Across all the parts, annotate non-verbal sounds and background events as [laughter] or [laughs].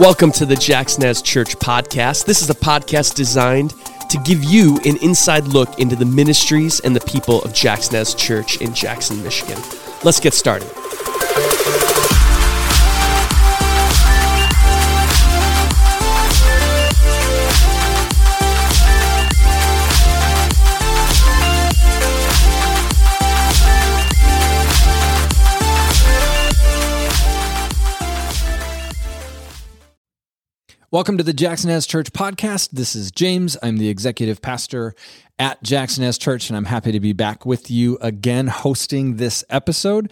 Welcome to the JaxNaz Church podcast. This is a podcast designed to give you an inside look into the ministries and the people of JaxNaz Church in Jackson, Michigan. Let's get started. Welcome to the JaxNaz Church podcast. This is James. I'm the executive pastor at JaxNaz Church, and I'm happy to be back with you again hosting this episode.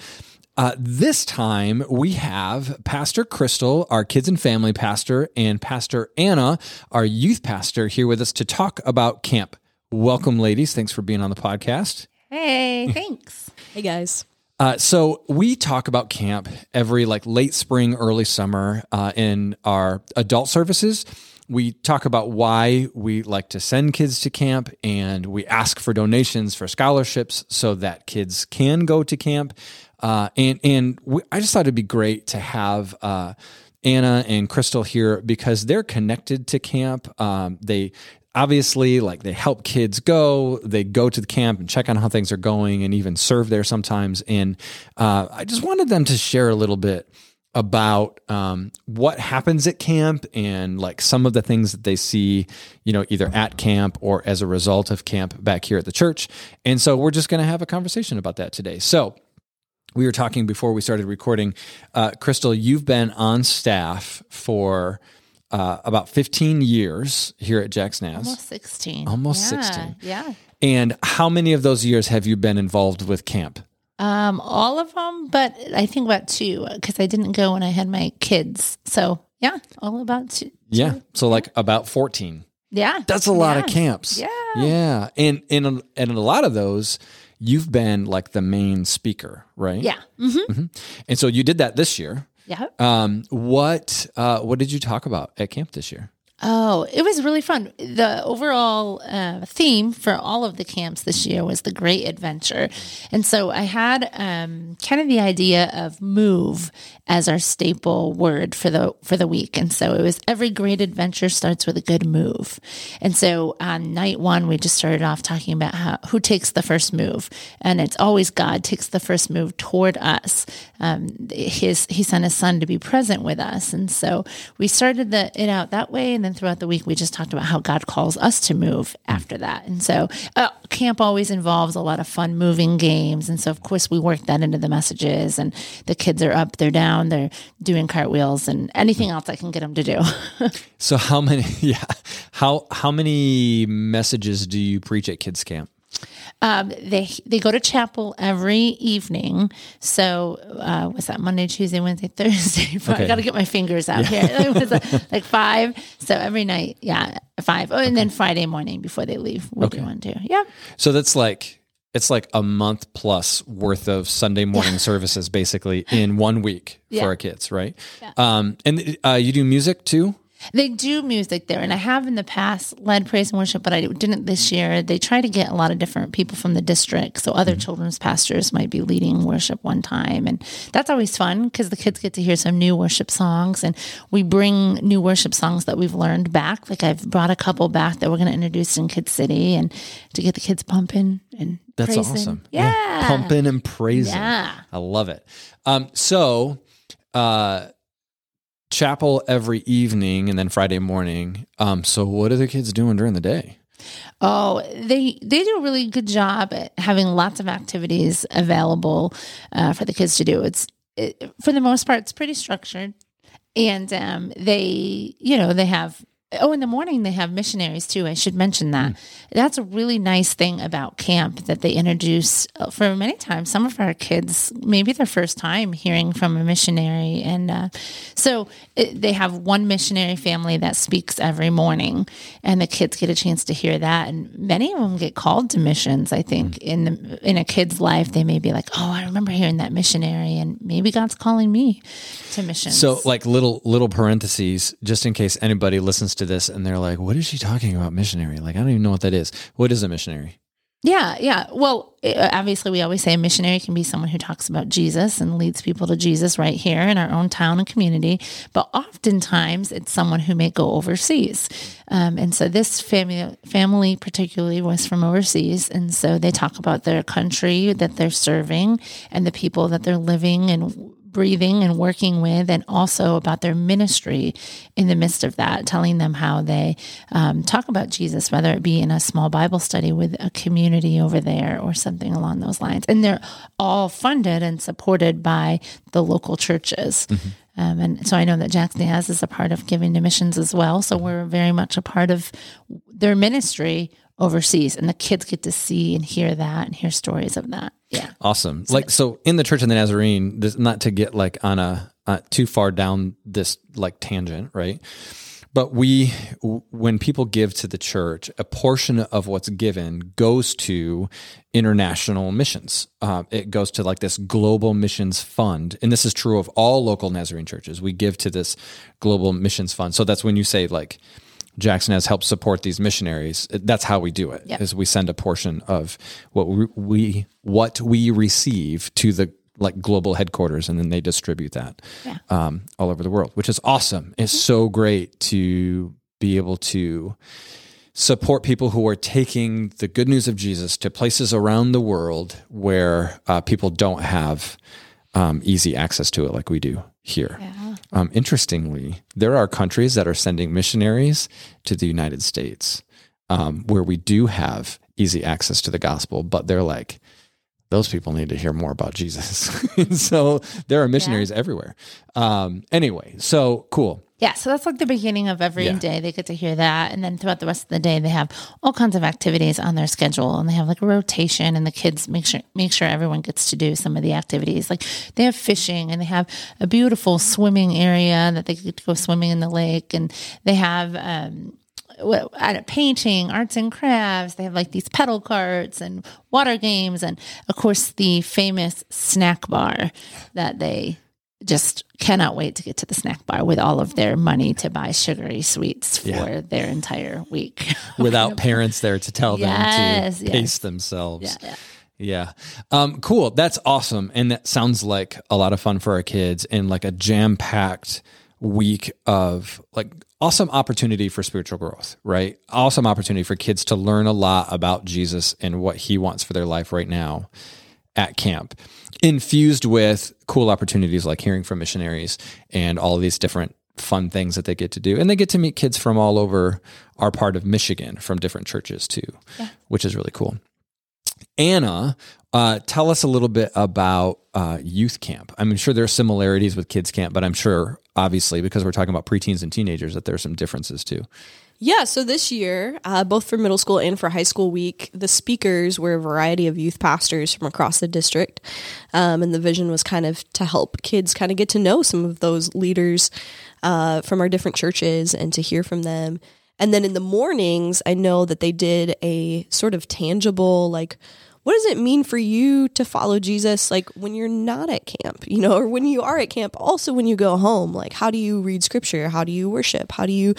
Uh, this time we have Pastor Crystel, our kids and family pastor, and Pastor Anna, our youth pastor, here with us to talk about camp. Welcome, ladies. Thanks for being on the podcast. Hey, thanks. Hey guys. Uh, so we talk about camp every like late spring, early summer uh, in our adult services. We talk about why we like to send kids to camp, and we ask for donations for scholarships so that kids can go to camp. Uh, and and we, I just thought it'd be great to have. Uh, Anna and Crystel here because they're connected to camp. Um, they obviously like they help kids go they go to the camp and check on how things are going and even serve there sometimes. And uh, i just wanted them to share a little bit about um, what happens at camp and like some of the things that they see you know either at camp or as a result of camp back here at the church. And so we're just going to have a conversation about that today. So we were talking before we started recording uh, Crystel you've been on staff for uh, about 15 years here at JaxNaz. Almost 16. Almost yeah, 16. Yeah. And how many of those years have you been involved with camp? Um, all of them, but I think about two because I didn't go when I had my kids. So yeah, all about two. Yeah. So like about 14. Yeah. That's a lot yeah. of camps. Yeah. Yeah. And, and, and in a lot of those, you've been like the main speaker, right? Yeah. Mm-hmm. hmm And so you did that this year. Yeah. Um, what uh, what did you talk about at camp this year? Oh, it was really fun. The overall uh, theme for all of the camps this year was the Great Adventure, and so I had um, kind of the idea of move as our staple word for the for the week, and so it was every great adventure starts with a good move, and so on night one we just started off talking about how who takes the first move, and it's always God takes the first move toward us. Um, his He sent His Son to be present with us, and so we started the it out that way, and then throughout the week we just talked about how God calls us to move after that. And so uh, camp always involves a lot of fun moving games. And so of course we work that into the messages and the kids are up, they're down, they're doing cartwheels and anything else I can get them to do. [laughs] So how many? [laughs] Yeah. How how many messages do you preach at kids camp? Um, they they go to chapel every evening. So uh, what's that? Monday, Tuesday, Wednesday, [laughs] Thursday. Okay. I got to get my fingers out here. [laughs] It was, uh, [laughs] like five. So every night, yeah, five. Oh, and then Friday morning before they leave, we Okay. do one too. Yeah. So that's like it's like a month plus worth of Sunday morning services basically in one week Yeah. for our kids, right? Um, and uh, you do music too. They do music there, and I have in the past led praise and worship, but I didn't this year. They try to get a lot of different people from the district, so other children's pastors might be leading worship one time, and that's always fun because the kids get to hear some new worship songs, and we bring new worship songs that we've learned back. Like I've brought a couple back that we're going to introduce in Kid City, and to get the kids pumping and That's praising. awesome. Yeah, pumping and praising. Yeah. I love it. Um, so, uh, chapel every evening and then Friday morning. Um, so what are the kids doing during the day? Oh, they they do a really good job at having lots of activities available uh, for the kids to do. It's it, for the most part, it's pretty structured, and um, they you know they have. Oh, in the morning they have missionaries too. I should mention that. That's a really nice thing about camp that they introduce uh, for many times. Some of our kids, maybe their first time hearing from a missionary, and uh, so it, they have one missionary family that speaks every morning, and the kids get a chance to hear that. And many of them get called to missions. I think in the, in a kid's life, they may be like, "Oh, I remember hearing that missionary, and maybe God's calling me to missions." So, like little little parentheses, just in case anybody listens to this and they're like, "What is she talking about, missionary?" Like, I don't even know what that is. What is a missionary? Yeah, yeah. Well, eh, obviously, we always say a missionary can be someone who talks about Jesus and leads people to Jesus right here in our own town and community. But oftentimes, it's someone who may go overseas. Um, and so, this family, family particularly, was from overseas, and so they talk about their country that they're serving and the people that they're living and breathing and working with, and also about their ministry in the midst of that, telling them how they um, talk about Jesus, whether it be in a small Bible study with a community over there or something along those lines. And they're all funded and supported by the local churches. Mm-hmm. Um, and so I know that JaxNaz is a part of giving to missions as well. So we're very much a part of their ministry overseas and the kids get to see and hear that and hear stories of that yeah. Awesome. So like so in the church of the nazarene this, not to get like on a uh, too far down this like tangent right? But we when people give to the church a portion of what's given goes to international missions. Uh, it goes to like this global missions fund. And this is true of all local nazarene churches. We give to this global missions fund. So that's when you say like Jackson has helped support these missionaries. That's how we do it. Yep. Is we send a portion of what we, what we receive to the like global headquarters, and then they distribute that yeah. um, all over the world, which is awesome. It's mm-hmm. so great to be able to support people who are taking the good news of Jesus to places around the world where uh, people don't have um, easy access to it like we do here. Yeah. Um, interestingly, there are countries that are sending missionaries to the United States um, where we do have easy access to the gospel, but they're like, those people need to hear more about Jesus. [laughs] so there are missionaries yeah. everywhere. Um, anyway, so cool. Yeah, so that's like the beginning of every yeah. day. They get to hear that. And then throughout the rest of the day, they have all kinds of activities on their schedule and they have like a rotation and the kids make sure make sure everyone gets to do some of the activities. Like they have fishing and they have a beautiful swimming area that they get to go swimming in the lake and they have um at painting, arts and crafts. They have like these pedal carts and water games, and of course the famous snack bar that they just cannot wait to get to the snack bar with all of their money to buy sugary sweets for yeah. their entire week. [laughs] Without parents there to tell yes, them to yes. pace themselves. Yeah, yeah. Yeah. Um, cool. That's awesome. And that sounds like a lot of fun for our kids and like a jam packed week of like awesome opportunity for spiritual growth, right? Awesome opportunity for kids to learn a lot about Jesus and what he wants for their life right now at camp infused with cool opportunities like hearing from missionaries and all these different fun things that they get to do. And they get to meet kids from all over our part of Michigan from different churches too, yeah. which is really cool. Anna, uh, tell us a little bit about uh, youth camp. I'm sure there are similarities with kids camp, but I'm sure, obviously, because we're talking about preteens and teenagers, that there are some differences too. Yeah, so this year, uh, both for middle school and for high school week, the speakers were a variety of youth pastors from across the district. Um, and the vision was kind of to help kids kind of get to know some of those leaders uh, from our different churches and to hear from them. And then in the mornings, I know that they did a sort of tangible, like, what does it mean for you to follow Jesus like when you're not at camp, you know, or when you are at camp, also when you go home? Like, how do you read scripture? How do you worship? How do you,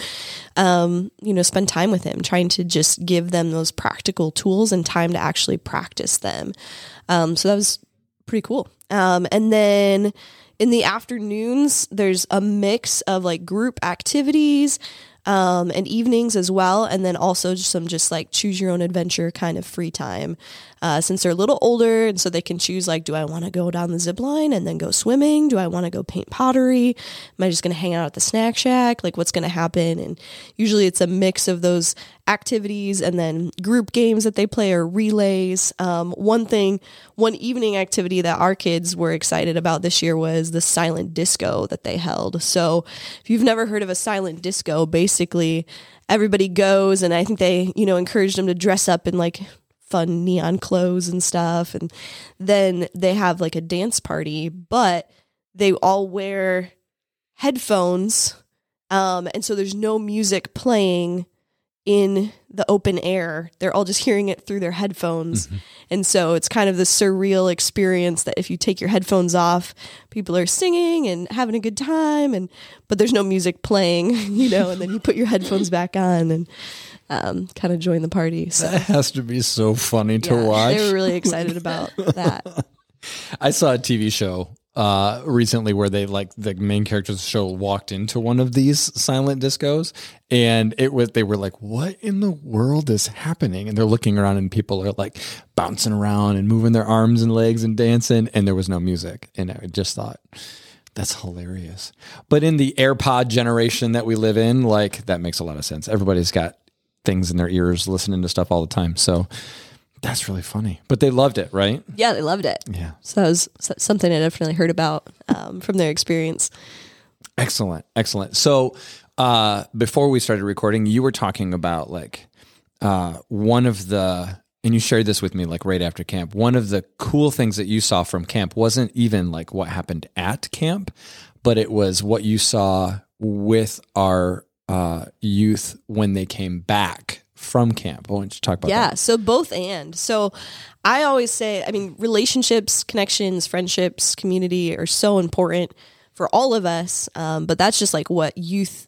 um, you know, spend time with Him? Trying to just give them those practical tools and time to actually practice them. Um, so that was pretty cool. Um, and then in the afternoons, there's a mix of like group activities um, and evenings as well. And then also just some just like choose your own adventure kind of free time. Uh, since they're a little older, and so they can choose like, do I want to go down the zip line and then go swimming? Do I want to go paint pottery? Am I just going to hang out at the snack shack? Like, what's going to happen? And usually it's a mix of those activities and then group games that they play or relays. Um, one thing, one evening activity that our kids were excited about this year was the silent disco that they held. So if you've never heard of a silent disco, basically everybody goes and I think they, you know, encouraged them to dress up in like fun neon clothes and stuff. And then they have like a dance party, but they all wear headphones. Um, and so there's no music playing in the open air. They're all just hearing it through their headphones. And so it's kind of the surreal experience that if you take your headphones off, people are singing and having a good time and but there's no music playing, [laughs] you know, and then you put your headphones back on and um, kind of join the party. So That has to be so funny to yeah, watch. they were really excited about that. [laughs] I saw a TV show uh recently where they like the main characters of the show walked into one of these silent discos and it was they were like what in the world is happening and they're looking around and people are like bouncing around and moving their arms and legs and dancing and there was no music and I just thought that's hilarious. But in the AirPod generation that we live in, like that makes a lot of sense. Everybody's got things in their ears listening to stuff all the time. So that's really funny. But they loved it, right? Yeah, they loved it. Yeah. So that was something I definitely heard about um, from their experience. Excellent. Excellent. So, uh, before we started recording, you were talking about like uh, one of the, and you shared this with me like right after camp. One of the cool things that you saw from camp wasn't even like what happened at camp, but it was what you saw with our uh, youth when they came back from camp. I want you to talk about Yeah, that. so both and. So I always say, I mean, relationships, connections, friendships, community are so important for all of us. Um, but that's just like what youth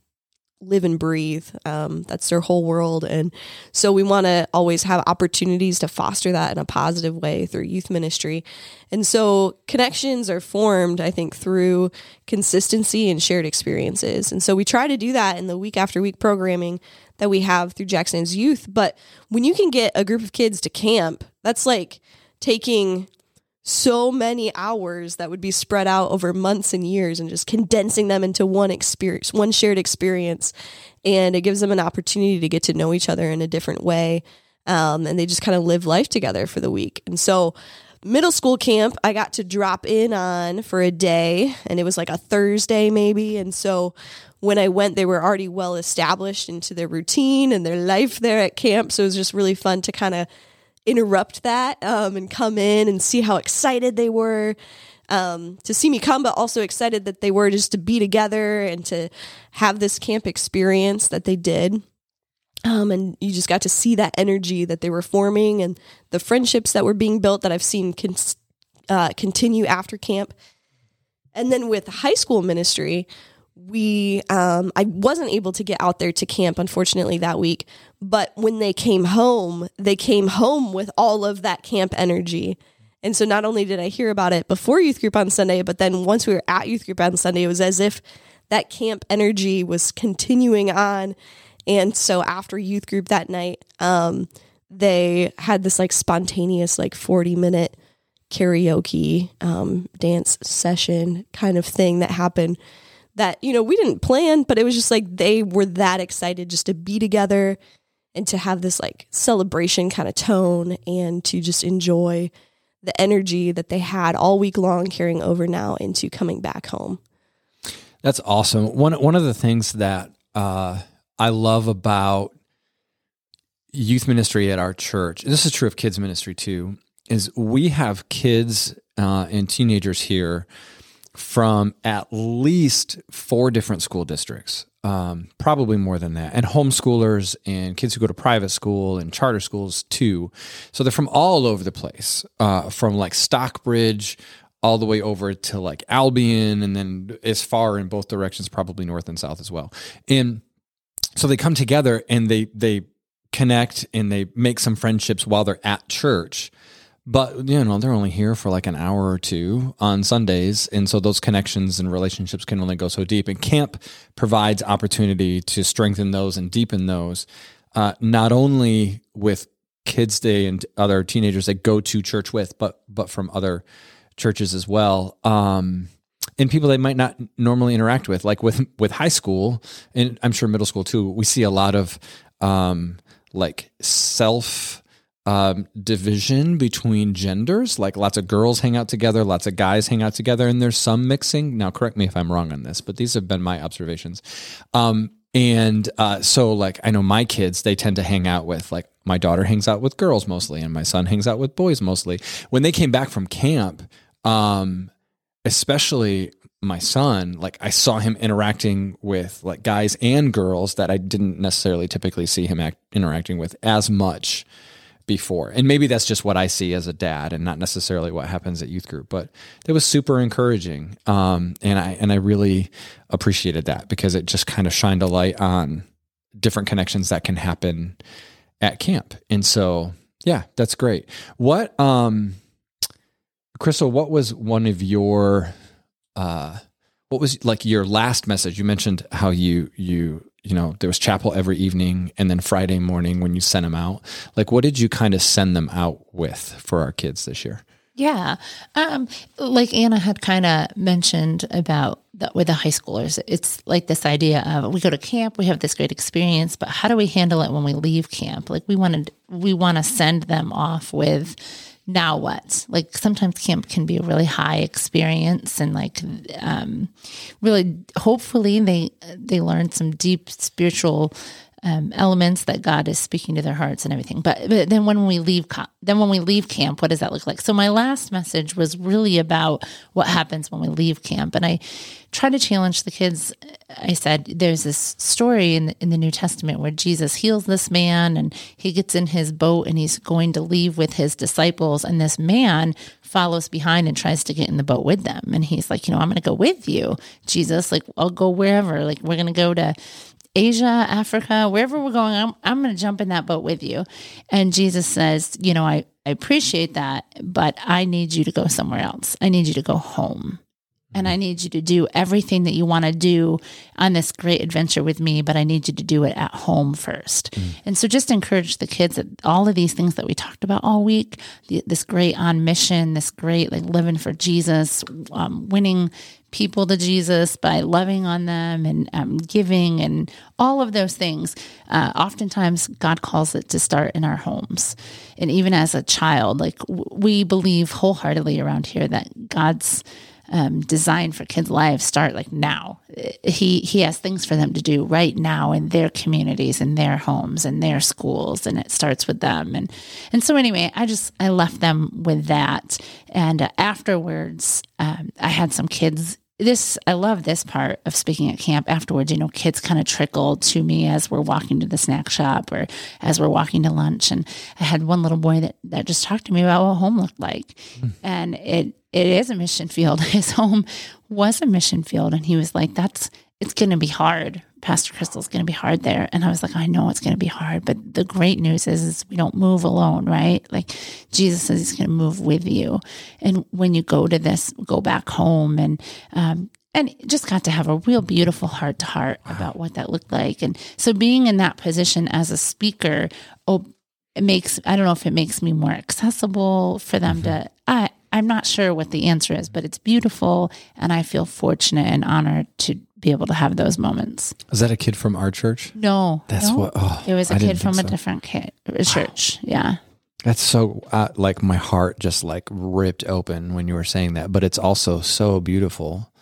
live and breathe. Um, that's their whole world. And so we want to always have opportunities to foster that in a positive way through youth ministry. And so connections are formed, I think, through consistency and shared experiences. And so we try to do that in the week after week programming that we have through Jackson's youth. But when you can get a group of kids to camp, that's like taking so many hours that would be spread out over months and years and just condensing them into one experience, one shared experience. And it gives them an opportunity to get to know each other in a different way. Um, and they just kind of live life together for the week. And so, middle school camp, I got to drop in on for a day, and it was like a Thursday maybe. And so, when I went, they were already well established into their routine and their life there at camp. So, it was just really fun to kind of interrupt that um, and come in and see how excited they were um, to see me come, but also excited that they were just to be together and to have this camp experience that they did. Um, and you just got to see that energy that they were forming and the friendships that were being built that I've seen con- uh, continue after camp. And then with high school ministry, we um, I wasn't able to get out there to camp unfortunately that week, but when they came home, they came home with all of that camp energy. And so not only did I hear about it before youth group on Sunday, but then once we were at youth group on Sunday, it was as if that camp energy was continuing on. And so after youth group that night, um, they had this like spontaneous like 40 minute karaoke um, dance session kind of thing that happened that you know we didn't plan but it was just like they were that excited just to be together and to have this like celebration kind of tone and to just enjoy the energy that they had all week long carrying over now into coming back home That's awesome. One one of the things that uh, I love about youth ministry at our church, this is true of kids ministry too, is we have kids uh, and teenagers here from at least four different school districts, um, probably more than that, and homeschoolers and kids who go to private school and charter schools too. So they're from all over the place, uh, from like Stockbridge all the way over to like Albion, and then as far in both directions, probably north and south as well. And so they come together and they they connect and they make some friendships while they're at church but you know they're only here for like an hour or two on sundays and so those connections and relationships can only go so deep and camp provides opportunity to strengthen those and deepen those. Uh, not only with kids day and other teenagers that go to church with but but from other churches as well um, and people they might not normally interact with like with with high school and i'm sure middle school too we see a lot of um, like self um, division between genders. Like lots of girls hang out together, lots of guys hang out together, and there's some mixing. Now, correct me if I'm wrong on this, but these have been my observations. Um, and uh, so, like, I know my kids, they tend to hang out with, like, my daughter hangs out with girls mostly, and my son hangs out with boys mostly. When they came back from camp, um, especially my son, like I saw him interacting with like guys and girls that I didn't necessarily typically see him act, interacting with as much before. And maybe that's just what I see as a dad and not necessarily what happens at youth group, but it was super encouraging. Um, and I, and I really appreciated that because it just kind of shined a light on different connections that can happen at camp. And so, yeah, that's great. What, um, Crystel, what was one of your, uh, what was like your last message? You mentioned how you, you, you know, there was chapel every evening and then Friday morning when you sent them out. Like, what did you kind of send them out with for our kids this year? Yeah. Um, like Anna had kind of mentioned about the, with the high schoolers, it's like this idea of we go to camp, we have this great experience, but how do we handle it when we leave camp? Like we want to, we want to send them off with, now what? Like sometimes camp can be a really high experience and like um, really hopefully they they learn some deep spiritual um, elements that God is speaking to their hearts and everything. But, but then when we leave, then when we leave camp, what does that look like? So my last message was really about what happens when we leave camp, and I try to challenge the kids. I said, there's this story in in the New Testament where Jesus heals this man, and he gets in his boat and he's going to leave with his disciples, and this man follows behind and tries to get in the boat with them, and he's like, you know, I'm going to go with you, Jesus. Like, I'll go wherever. Like, we're going to go to Asia, Africa, wherever we're going, I'm, I'm going to jump in that boat with you. And Jesus says, You know, I, I appreciate that, but I need you to go somewhere else. I need you to go home. And I need you to do everything that you want to do on this great adventure with me, but I need you to do it at home first. Mm. And so just encourage the kids that all of these things that we talked about all week, the, this great on mission, this great like living for Jesus, um, winning people to Jesus by loving on them and um, giving and all of those things. Uh, oftentimes, God calls it to start in our homes. And even as a child, like w- we believe wholeheartedly around here that God's um, design for kids' lives start like now. He he has things for them to do right now in their communities, in their homes, in their schools, and it starts with them. And and so anyway, I just I left them with that. And uh, afterwards, um, I had some kids this I love this part of speaking at camp afterwards. You know, kids kind of trickle to me as we're walking to the snack shop or as we're walking to lunch. And I had one little boy that that just talked to me about what home looked like, mm. and it it is a mission field. [laughs] His home was a mission field, and he was like, "That's it's going to be hard. Pastor Crystel's going to be hard there." And I was like, "I know it's going to be hard, but the great news is, is we don't move alone, right? Like Jesus says He's going to move with you, and when you go to this, go back home, and um, and just got to have a real beautiful heart to heart about what that looked like. And so being in that position as a speaker, oh, it makes I don't know if it makes me more accessible for them mm-hmm. to I I'm not sure what the answer is, but it's beautiful. And I feel fortunate and honored to be able to have those moments. Is that a kid from our church? No. That's no. what, oh, it was a I kid from so. a different kid, a church. Wow. Yeah. That's so, uh, like, my heart just like ripped open when you were saying that. But it's also so beautiful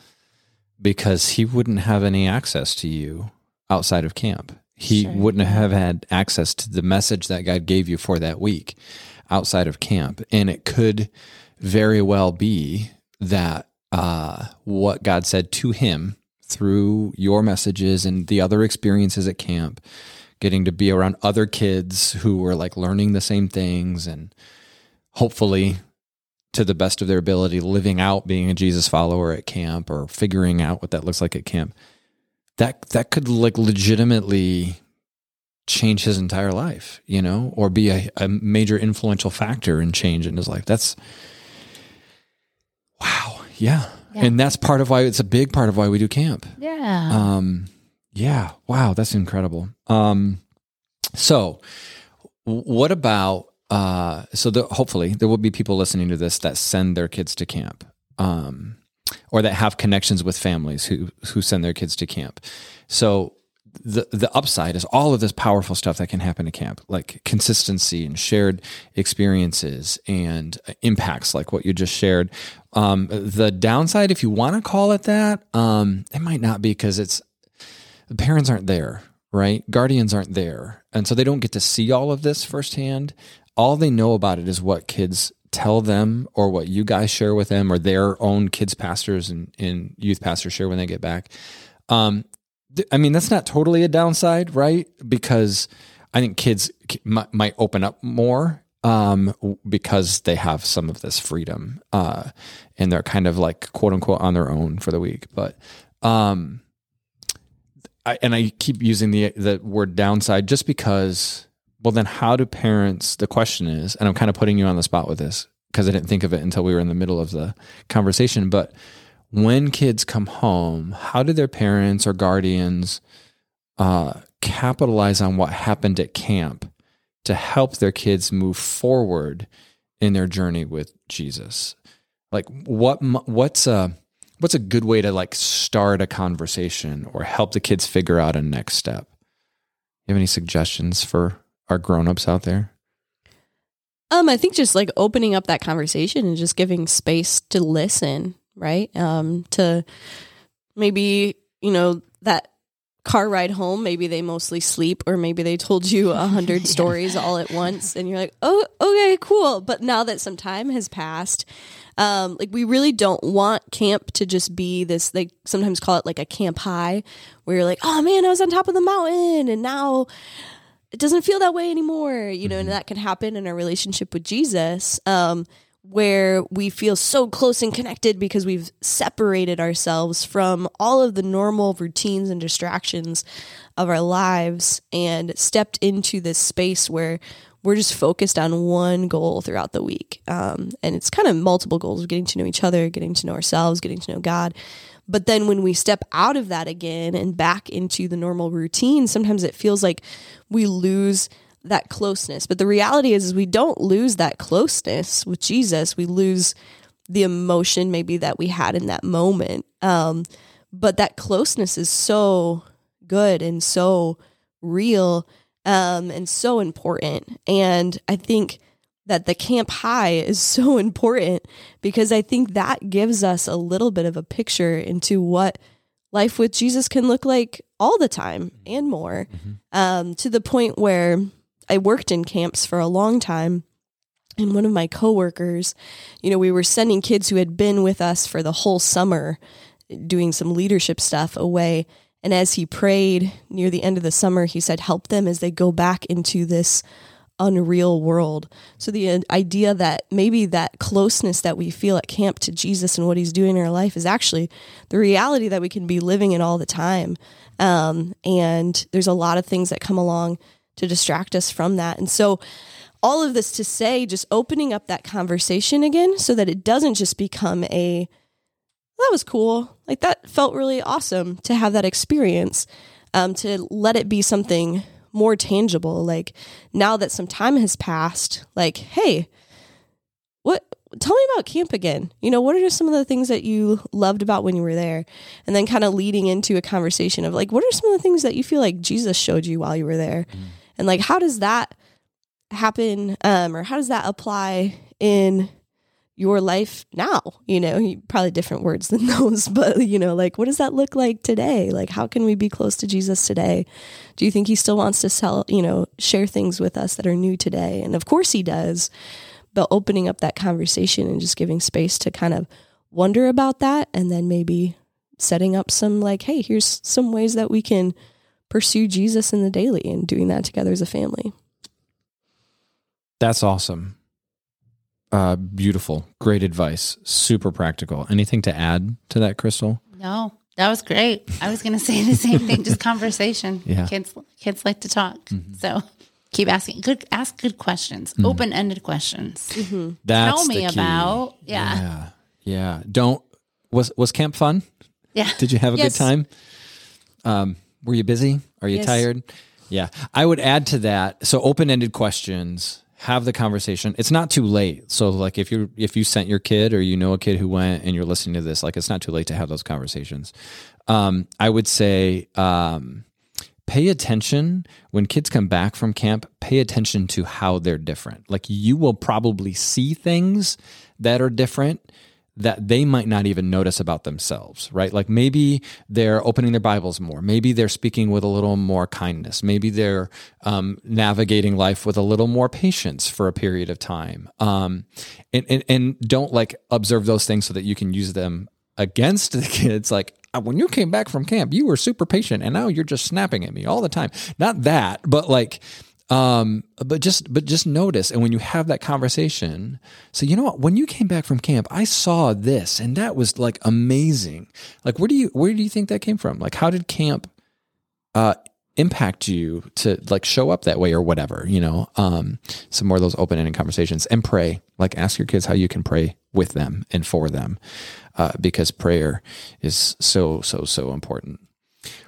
because he wouldn't have any access to you outside of camp. He sure. wouldn't have had access to the message that God gave you for that week outside of camp. And it could, very well be that uh, what God said to him through your messages and the other experiences at camp, getting to be around other kids who were like learning the same things and hopefully to the best of their ability living out being a Jesus follower at camp or figuring out what that looks like at camp. That that could like legitimately change his entire life, you know, or be a, a major influential factor in change in his life. That's Wow. Yeah. yeah. And that's part of why it's a big part of why we do camp. Yeah. Um, yeah. Wow. That's incredible. Um, so what about, uh, so the, hopefully there will be people listening to this that send their kids to camp. Um, or that have connections with families who who send their kids to camp. So the the upside is all of this powerful stuff that can happen at camp, like consistency and shared experiences and impacts, like what you just shared. Um, the downside, if you want to call it that, um, it might not be because it's parents aren't there, right? Guardians aren't there, and so they don't get to see all of this firsthand. All they know about it is what kids tell them or what you guys share with them or their own kids pastors and, and youth pastors share when they get back um, th- i mean that's not totally a downside right because i think kids might open up more um, because they have some of this freedom uh, and they're kind of like quote unquote on their own for the week but um, I, and I keep using the the word downside just because. Well, then how do parents? The question is, and I'm kind of putting you on the spot with this because I didn't think of it until we were in the middle of the conversation. But when kids come home, how do their parents or guardians uh, capitalize on what happened at camp to help their kids move forward in their journey with Jesus? Like, what what's a what's a good way to like start a conversation or help the kids figure out a next step? You have any suggestions for our grown-ups out there? Um, I think just like opening up that conversation and just giving space to listen, right? Um, to maybe, you know, that car ride home, maybe they mostly sleep or maybe they told you a hundred [laughs] stories all at once and you're like, oh, okay, cool. But now that some time has passed, um, like we really don't want camp to just be this, they sometimes call it like a camp high where you're like, oh man, I was on top of the mountain and now it doesn't feel that way anymore, you know, and that can happen in our relationship with Jesus, um, where we feel so close and connected because we've separated ourselves from all of the normal routines and distractions of our lives and stepped into this space where we're just focused on one goal throughout the week. Um, and it's kind of multiple goals of getting to know each other, getting to know ourselves, getting to know God. But then when we step out of that again and back into the normal routine, sometimes it feels like we lose that closeness. But the reality is, is we don't lose that closeness with Jesus. We lose the emotion maybe that we had in that moment. Um, but that closeness is so good and so real um, and so important. And I think that the camp high is [laughs] so important because I think that gives us a little bit of a picture into what life with Jesus can look like all the time and more. Um, to the point where I worked in camps for a long time. And one of my coworkers, you know, we were sending kids who had been with us for the whole summer doing some leadership stuff away. And as he prayed near the end of the summer, he said, help them as they go back into this unreal world. So the uh, idea that maybe that closeness that we feel at camp to Jesus and what he's doing in our life is actually the reality that we can be living in all the time. Um, and there's a lot of things that come along to distract us from that. And so all of this to say, just opening up that conversation again so that it doesn't just become a, that was cool. Like that felt really awesome to have that experience. Um, to let it be something more tangible. Like now that some time has passed, like, hey, what tell me about camp again. You know, what are just some of the things that you loved about when you were there? And then kind of leading into a conversation of like, what are some of the things that you feel like Jesus showed you while you were there? And like how does that happen um or how does that apply in your life now? You know probably different words than [laughs] those but you know like what does that look like today? Like how can we be close to jesus today? Do you think he still wants to sell you know share things with us that are new today? And of course he does but opening up that conversation and just giving space to kind of wonder about that and then maybe setting up some like hey here's some ways that we can pursue jesus in the daily and doing that together as a family That's awesome. Uh, beautiful. Great advice. Super practical. Anything to add to that, Crystel? No, that was great. I was going to say the same thing, just [laughs] conversation. Yeah. Kids, kids like to talk. So keep asking good, ask good questions, open ended questions. That's Tell me the key. about, yeah. Yeah. Yeah. Don't was was camp fun? Yeah. Did you have a Yes. good time? Um, were you busy? Are you Yes. tired? Yeah. I would add to that. So open-ended questions, have the conversation. It's not too late. So like if you if you sent your kid or you know a kid who went and you're listening to this, like it's not too late to have those conversations. Um, I would say um, pay attention when kids come back from camp pay attention to how they're different like you will probably see things that are different that they might not even notice about themselves, right? Like maybe they're opening their Bibles more. Maybe they're speaking with a little more kindness. Maybe they're um, navigating life with a little more patience for a period of time. Um, and, and, and don't like observe those things so that you can use them against the [laughs] kids. Like, uh, when you came back from camp, you were super patient and now you're just snapping at me all the time. Not that, but like, um, but just but just notice, and when you have that conversation, so you know what? When you came back from camp, I saw this, and that was like amazing. Like, where do you where do you think that came from? Like, how did camp uh, impact you to like show up that way or whatever? You know, um, some more of those open ended conversations, and pray. Like, ask your kids how you can pray with them and for them, uh, because prayer is so so so important.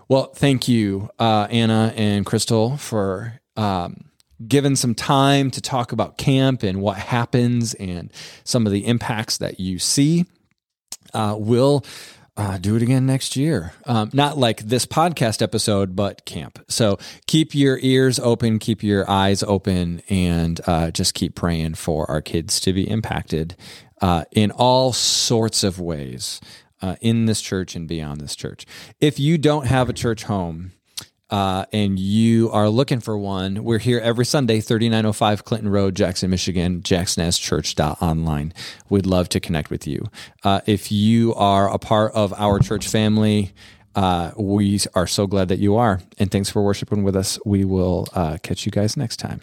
Well, thank you, uh, Anna and Crystel, for um, given some time to talk about camp and what happens and some of the impacts that you see. Uh, we'll uh, do it again next year. Um, not like this podcast episode, but camp. So keep your ears open, keep your eyes open, and uh, just keep praying for our kids to be impacted uh, in all sorts of ways uh, in this church and beyond this church. If you don't have a church home, uh, and you are looking for one, we're here every Sunday, 3905 Clinton Road, Jackson, Michigan, jaxnazchurch.online. We'd love to connect with you. Uh, if you are a part of our church family, uh, we are so glad that you are. And thanks for worshiping with us. We will uh, catch you guys next time.